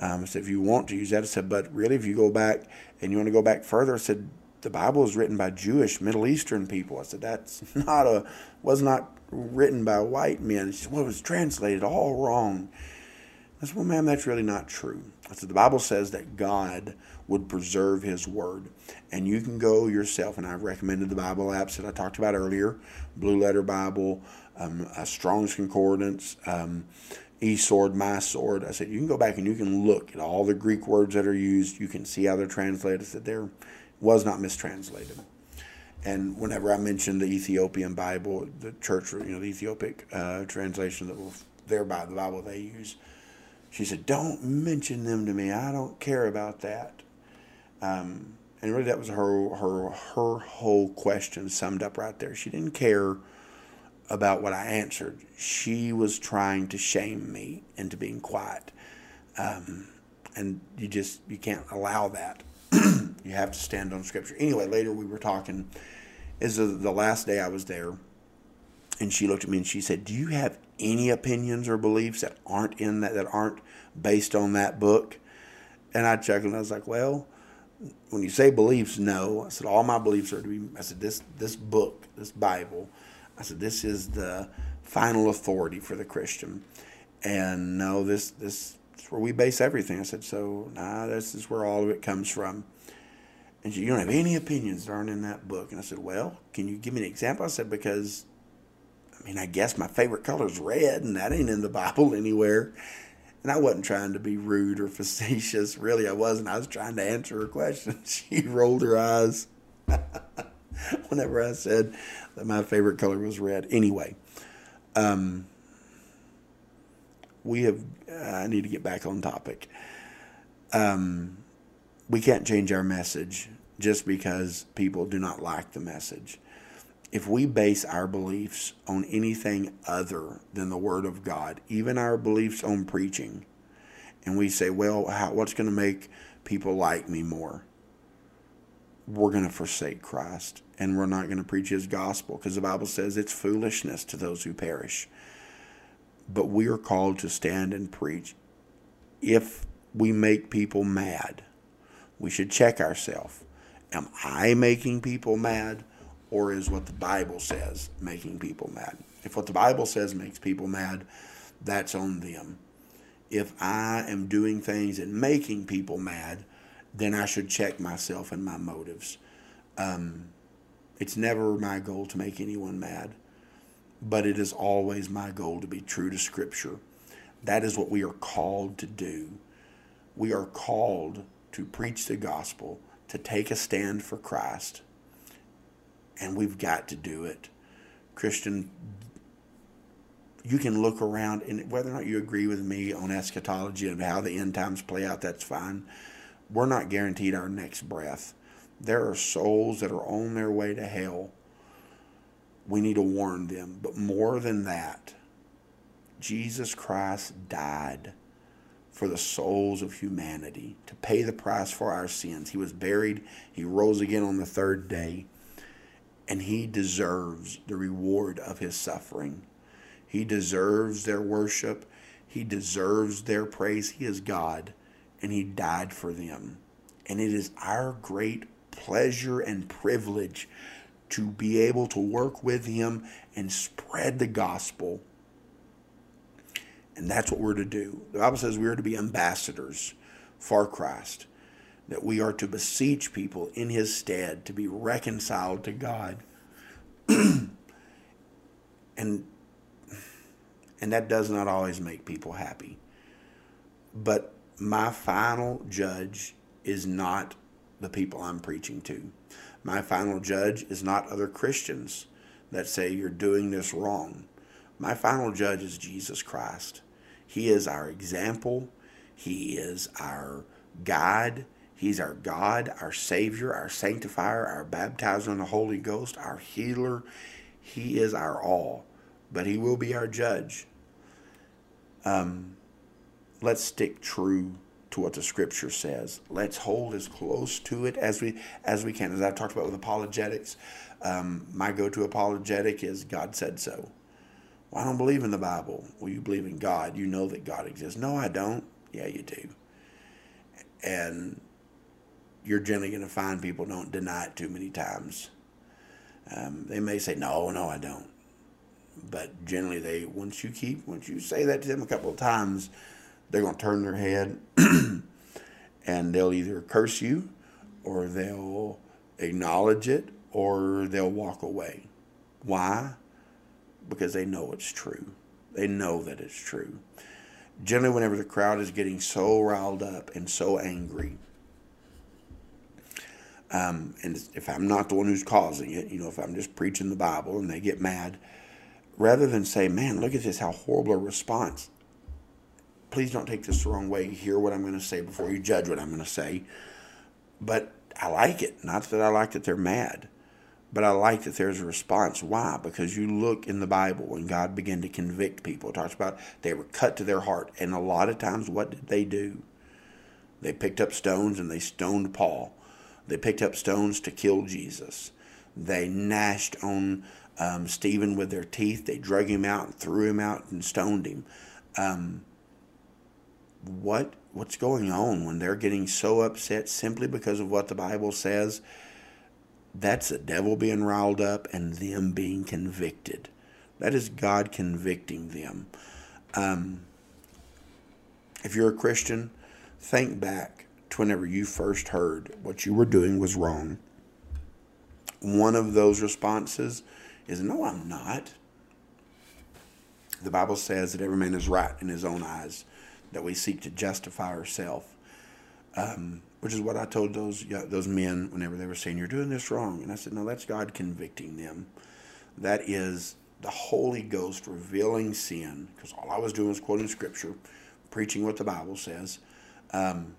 Um, I said, if you want to use that, I said, but really, if you go back and you want to go back further, I said, the Bible is written by Jewish, Middle Eastern people. I said, that's not a, was not written by white men. She said, well, it was translated all wrong. I said, well, ma'am, that's really not true. I said, the Bible says that God would preserve his word. And you can go yourself, and I've recommended the Bible apps that I talked about earlier Blue Letter Bible, um, a Strong's Concordance, um, E Sword, My Sword. I said, you can go back and you can look at all the Greek words that are used. You can see how they're translated. I said, there was not mistranslated. and whenever I mentioned the Ethiopian Bible, the church, you know, the Ethiopic uh, translation that was there by the Bible they use, she said, "Don't mention them to me. I don't care about that." Um, and really, that was her her her whole question summed up right there. She didn't care about what I answered. She was trying to shame me into being quiet, um, and you just you can't allow that. you have to stand on Scripture. Anyway, later we were talking. Is the, last day I was there, and she looked at me and she said, "Do you have any opinions or beliefs that aren't in that that aren't based on that book?" And I chuckled. And I was like, "Well." when you say beliefs, no. I said all my beliefs are to be. I said this this book, this Bible. I said this is the final authority for the Christian, and no, this this is where we base everything. I said so. Nah, this is where all of it comes from. And she, you don't have any opinions that aren't in that book. And I said, well, can you give me an example? I said because, I mean, I guess my favorite color is red, and that ain't in the Bible anywhere. And I wasn't trying to be rude or facetious. Really, I wasn't. I was trying to answer her question. She rolled her eyes whenever I said that my favorite color was red. Anyway, um, we have, I need to get back on topic. Um, we can't change our message just because people do not like the message if we base our beliefs on anything other than the Word of God, even our beliefs on preaching, and we say, well, how, what's going to make people like me more? We're going to forsake Christ and we're not going to preach His gospel because the Bible says it's foolishness to those who perish. But we are called to stand and preach. If we make people mad, we should check ourselves. Am I making people mad? or is what the Bible says making people mad? If what the Bible says makes people mad, that's on them. If I am doing things and making people mad, then I should check myself and my motives. Um, it's never my goal to make anyone mad, but it is always my goal to be true to Scripture. That is what we are called to do. We are called to preach the gospel, to take a stand for Christ, and we've got to do it. Christian, you can look around, and whether or not you agree with me on eschatology and how the end times play out, that's fine. We're not guaranteed our next breath. There are souls that are on their way to hell. We need to warn them. But more than that, Jesus Christ died for the souls of humanity to pay the price for our sins. He was buried, he rose again on the third day and he deserves the reward of his suffering. He deserves their worship. He deserves their praise. He is God, and he died for them. And it is our great pleasure and privilege to be able to work with him and spread the gospel. And that's what we're to do. The Bible says we are to be ambassadors for Christ that we are to beseech people in his stead to be reconciled to God. and and that does not always make people happy. But my final judge is not the people I'm preaching to. My final judge is not other Christians that say you're doing this wrong. My final judge is Jesus Christ. He is our example. He is our guide. He's our God, our Savior, our Sanctifier, our Baptizer in the Holy Ghost, our Healer. He is our all, but He will be our judge. Um, let's stick true to what the Scripture says. Let's hold as close to it as we as we can. As I've talked about with apologetics, um, my go-to apologetic is God said so. Well, I don't believe in the Bible. Well, you believe in God. You know that God exists. No, I don't. Yeah, you do. And you're generally going to find people don't deny it too many times. Um, they may say, no, no, I don't. But generally, they once you keep once you say that to them a couple of times, they're going to turn their head and they'll either curse you, or they'll acknowledge it, or they'll walk away. Why? Because they know it's true. They know that it's true. Generally, whenever the crowd is getting so riled up and so angry, Um, and if I'm not the one who's causing it, you know, if I'm just preaching the Bible and they get mad, rather than say, man, look at this, how horrible a response. Please don't take this the wrong way. Hear what I'm going to say before you judge what I'm going to say. But I like it. Not that I like that they're mad, but I like that there's a response. Why? Because you look in the Bible when God began to convict people. It talks about they were cut to their heart. And a lot of times, what did they do? They picked up stones and they stoned Paul. They picked up stones to kill Jesus. They gnashed on um, Stephen with their teeth. They drug him out and threw him out and stoned him. Um, what what's going on when they're getting so upset simply because of what the Bible says? That's the devil being riled up and them being convicted. That is God convicting them. Um, if you're a Christian, think back to whenever you first heard what you were doing was wrong. One of those responses is, No, I'm not. The Bible says that every man is right in his own eyes, that we seek to justify ourselves. Um, which is what I told those those men whenever they were saying you're doing this wrong, and I said no, that's God convicting them. That is the Holy Ghost revealing sin, because all I was doing was quoting Scripture, preaching what the Bible says. Um,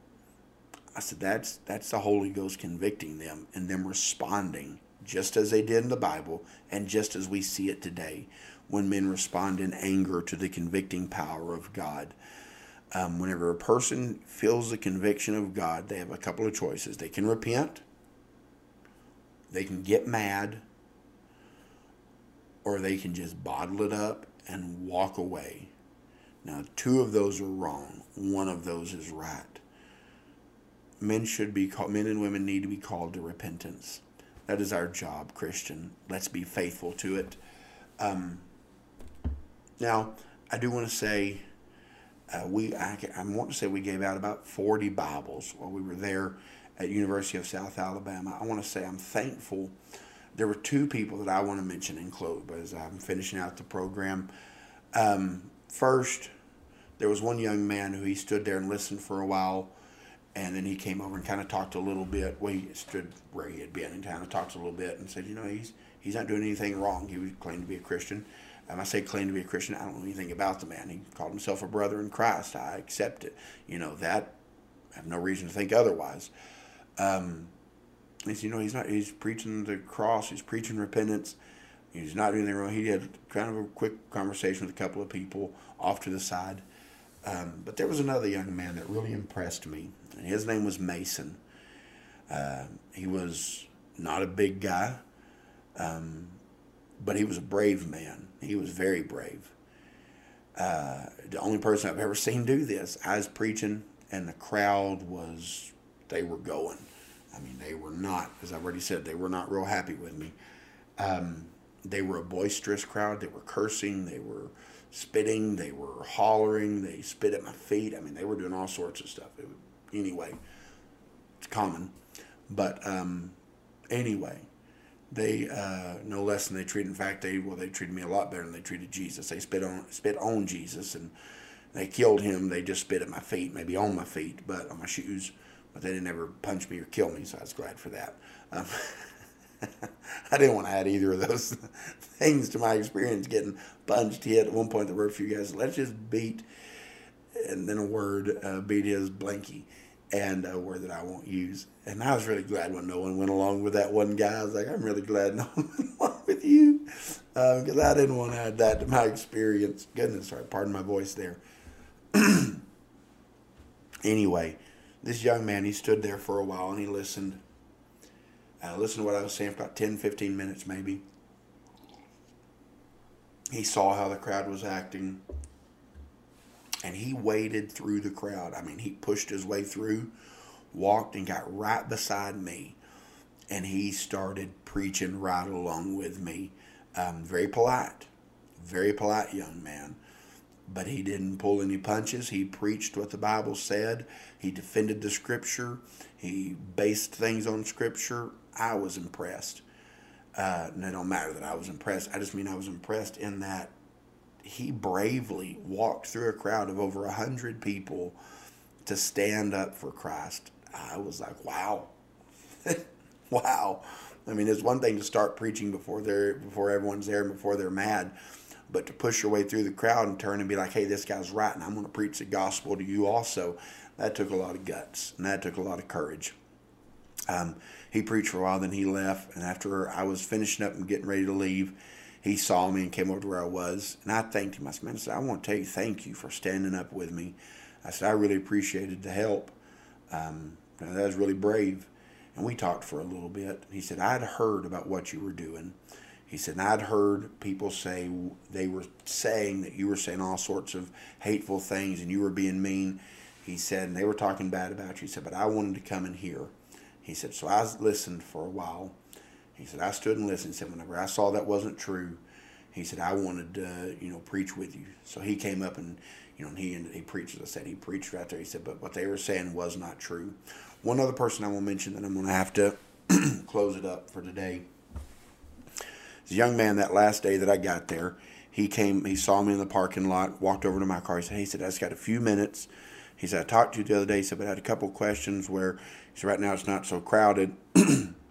I said that's that's the Holy Ghost convicting them and them responding just as they did in the Bible and just as we see it today when men respond in anger to the convicting power of God. Um, whenever a person feels the conviction of God, they have a couple of choices. They can repent, they can get mad, or they can just bottle it up and walk away. Now, two of those are wrong, one of those is right. Men should be called, men and women need to be called to repentance. That is our job, Christian. Let's be faithful to it. Um, now, I do want to say uh, we I, I want to say we gave out about 40 Bibles while we were there at University of South Alabama. I want to say I'm thankful. There were two people that I want to mention and close as I'm finishing out the program. Um, first, there was one young man who he stood there and listened for a while, and then he came over and kind of talked a little bit. Well, he stood where he had been and kind of talked a little bit and said, you know, he's he's not doing anything wrong. He would claim to be a Christian. I say claim to be a Christian. I don't know anything about the man. He called himself a brother in Christ. I accept it. You know that. I have no reason to think otherwise. Um, he's, you know, he's not. He's preaching the cross. He's preaching repentance. He's not doing anything wrong. He had kind of a quick conversation with a couple of people off to the side. Um, but there was another young man that really impressed me, and his name was Mason. Uh, he was not a big guy, um, but he was a brave man. He was very brave. Uh, the only person I've ever seen do this. I was preaching, and the crowd was, they were going. I mean, they were not, as I've already said, they were not real happy with me. Um, they were a boisterous crowd. They were cursing. They were spitting. They were hollering. They spit at my feet. I mean, they were doing all sorts of stuff. It, anyway, it's common. But um, anyway, they uh, no less than they treated. In fact, they well they treated me a lot better than they treated Jesus. They spit on spit on Jesus and they killed him. They just spit at my feet, maybe on my feet, but on my shoes. But they didn't ever punch me or kill me, so I was glad for that. Um, I didn't want to add either of those things to my experience getting punched, hit. At one point, there were a few guys. Let's just beat, and then a word uh, beat his blankie and a word that I won't use. And I was really glad when no one went along with that one guy. I was like, I'm really glad no one went along with you because uh, I didn't want to add that to my experience. Goodness, sorry, pardon my voice there. anyway, this young man, he stood there for a while and he listened. Uh, listened to what I was saying for about 10, 15 minutes maybe. He saw how the crowd was acting and he waded through the crowd. I mean, he pushed his way through, walked, and got right beside me, and he started preaching right along with me. Um, very polite, very polite young man, but he didn't pull any punches. He preached what the Bible said. He defended the Scripture. He based things on Scripture. I was impressed. Uh, and it don't matter that I was impressed. I just mean I was impressed in that he bravely walked through a crowd of over a hundred people to stand up for Christ. I was like, wow, wow. I mean, it's one thing to start preaching before they're before everyone's there and before they're mad, but to push your way through the crowd and turn and be like, "Hey, this guy's right, and I'm going to preach the gospel to you also." That took a lot of guts, and that took a lot of courage. Um, he preached for a while, then he left, and after I was finishing up and getting ready to leave, he saw me and came over to where I was, and I thanked him. I said, "Man, I, said, I want to tell you thank you for standing up with me." I said, "I really appreciated the help. Um, that was really brave." and we talked for a little bit. He said, I'd heard about what you were doing. He said, I'd heard people say they were saying that you were saying all sorts of hateful things and you were being mean. He said, and they were talking bad about you. He said, but I wanted to come in here." He said, so I listened for a while. He said, I stood and listened. He said, whenever I saw that wasn't true, he said, I wanted to, you know, preach with you. So he came up and, you know, and he, he preached, as I said, he preached right there. He said, but what they were saying was not true. One other person I will mention that I'm going to have to close it up for today. This young man that last day that I got there, he came, he saw me in the parking lot, walked over to my car. He said, hey, he said, I just got a few minutes. He said, I talked to you the other day. He said, but I had a couple questions where, he said, right now it's not so crowded.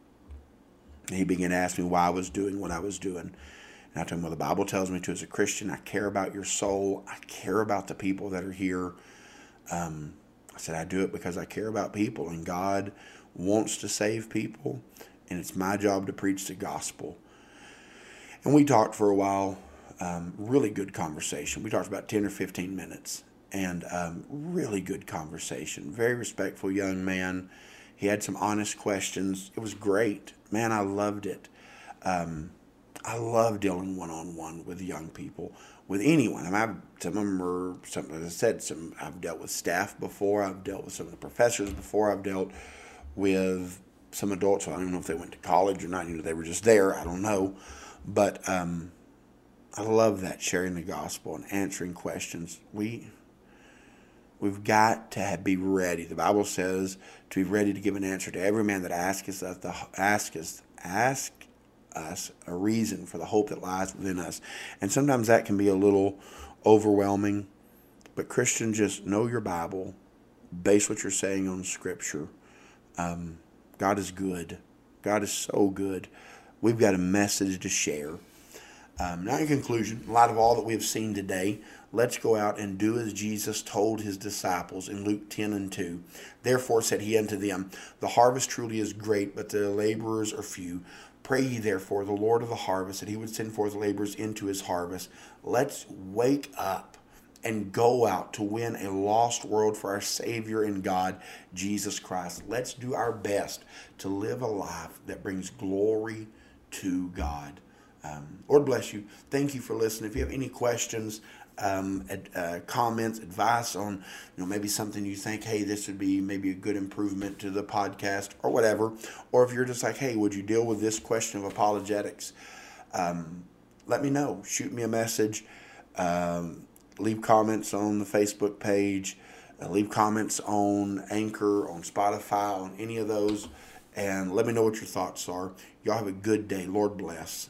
he began to ask me why I was doing what I was doing. And I told him, well, the Bible tells me to as a Christian, I care about your soul. I care about the people that are here. Um, I said, I do it because I care about people, and God wants to save people, and it's my job to preach the gospel. And we talked for a while, um, really good conversation. We talked about 10 or 15 minutes, and um, really good conversation. Very respectful young man. He had some honest questions. It was great. Man, I loved it. Um, I love dealing one on one with young people with anyone. I mean, I've, some of them are, some, as I said, some I've dealt with staff before. I've dealt with some of the professors before. I've dealt with some adults. I don't know if they went to college or not. You know, they were just there. I don't know, but um, I love that sharing the gospel and answering questions. We we've got to be ready. The Bible says to be ready to give an answer to every man that asketh us. The asketh ask us a reason for the hope that lies within us. And sometimes that can be a little overwhelming. But Christian, just know your Bible, base what you're saying on Scripture. Um, God is good. God is so good. We've got a message to share. Um, now, in conclusion, in light of all that we have seen today, let's go out and do as Jesus told his disciples in Luke 10 and 2. Therefore said he unto them, The harvest truly is great, but the laborers are few. Pray ye therefore the Lord of the harvest that he would send forth laborers into his harvest. Let's wake up and go out to win a lost world for our Savior and God, Jesus Christ. Let's do our best to live a life that brings glory to God. Um, Lord bless you. Thank you for listening. If you have any questions, um, uh, comments, advice on, you know, maybe something you think, hey, this would be maybe a good improvement to the podcast or whatever. Or if you're just like, hey, would you deal with this question of apologetics? Um, let me know. Shoot me a message. Um, leave comments on the Facebook page. Uh, leave comments on Anchor, on Spotify, on any of those. And let me know what your thoughts are. Y'all have a good day. Lord bless.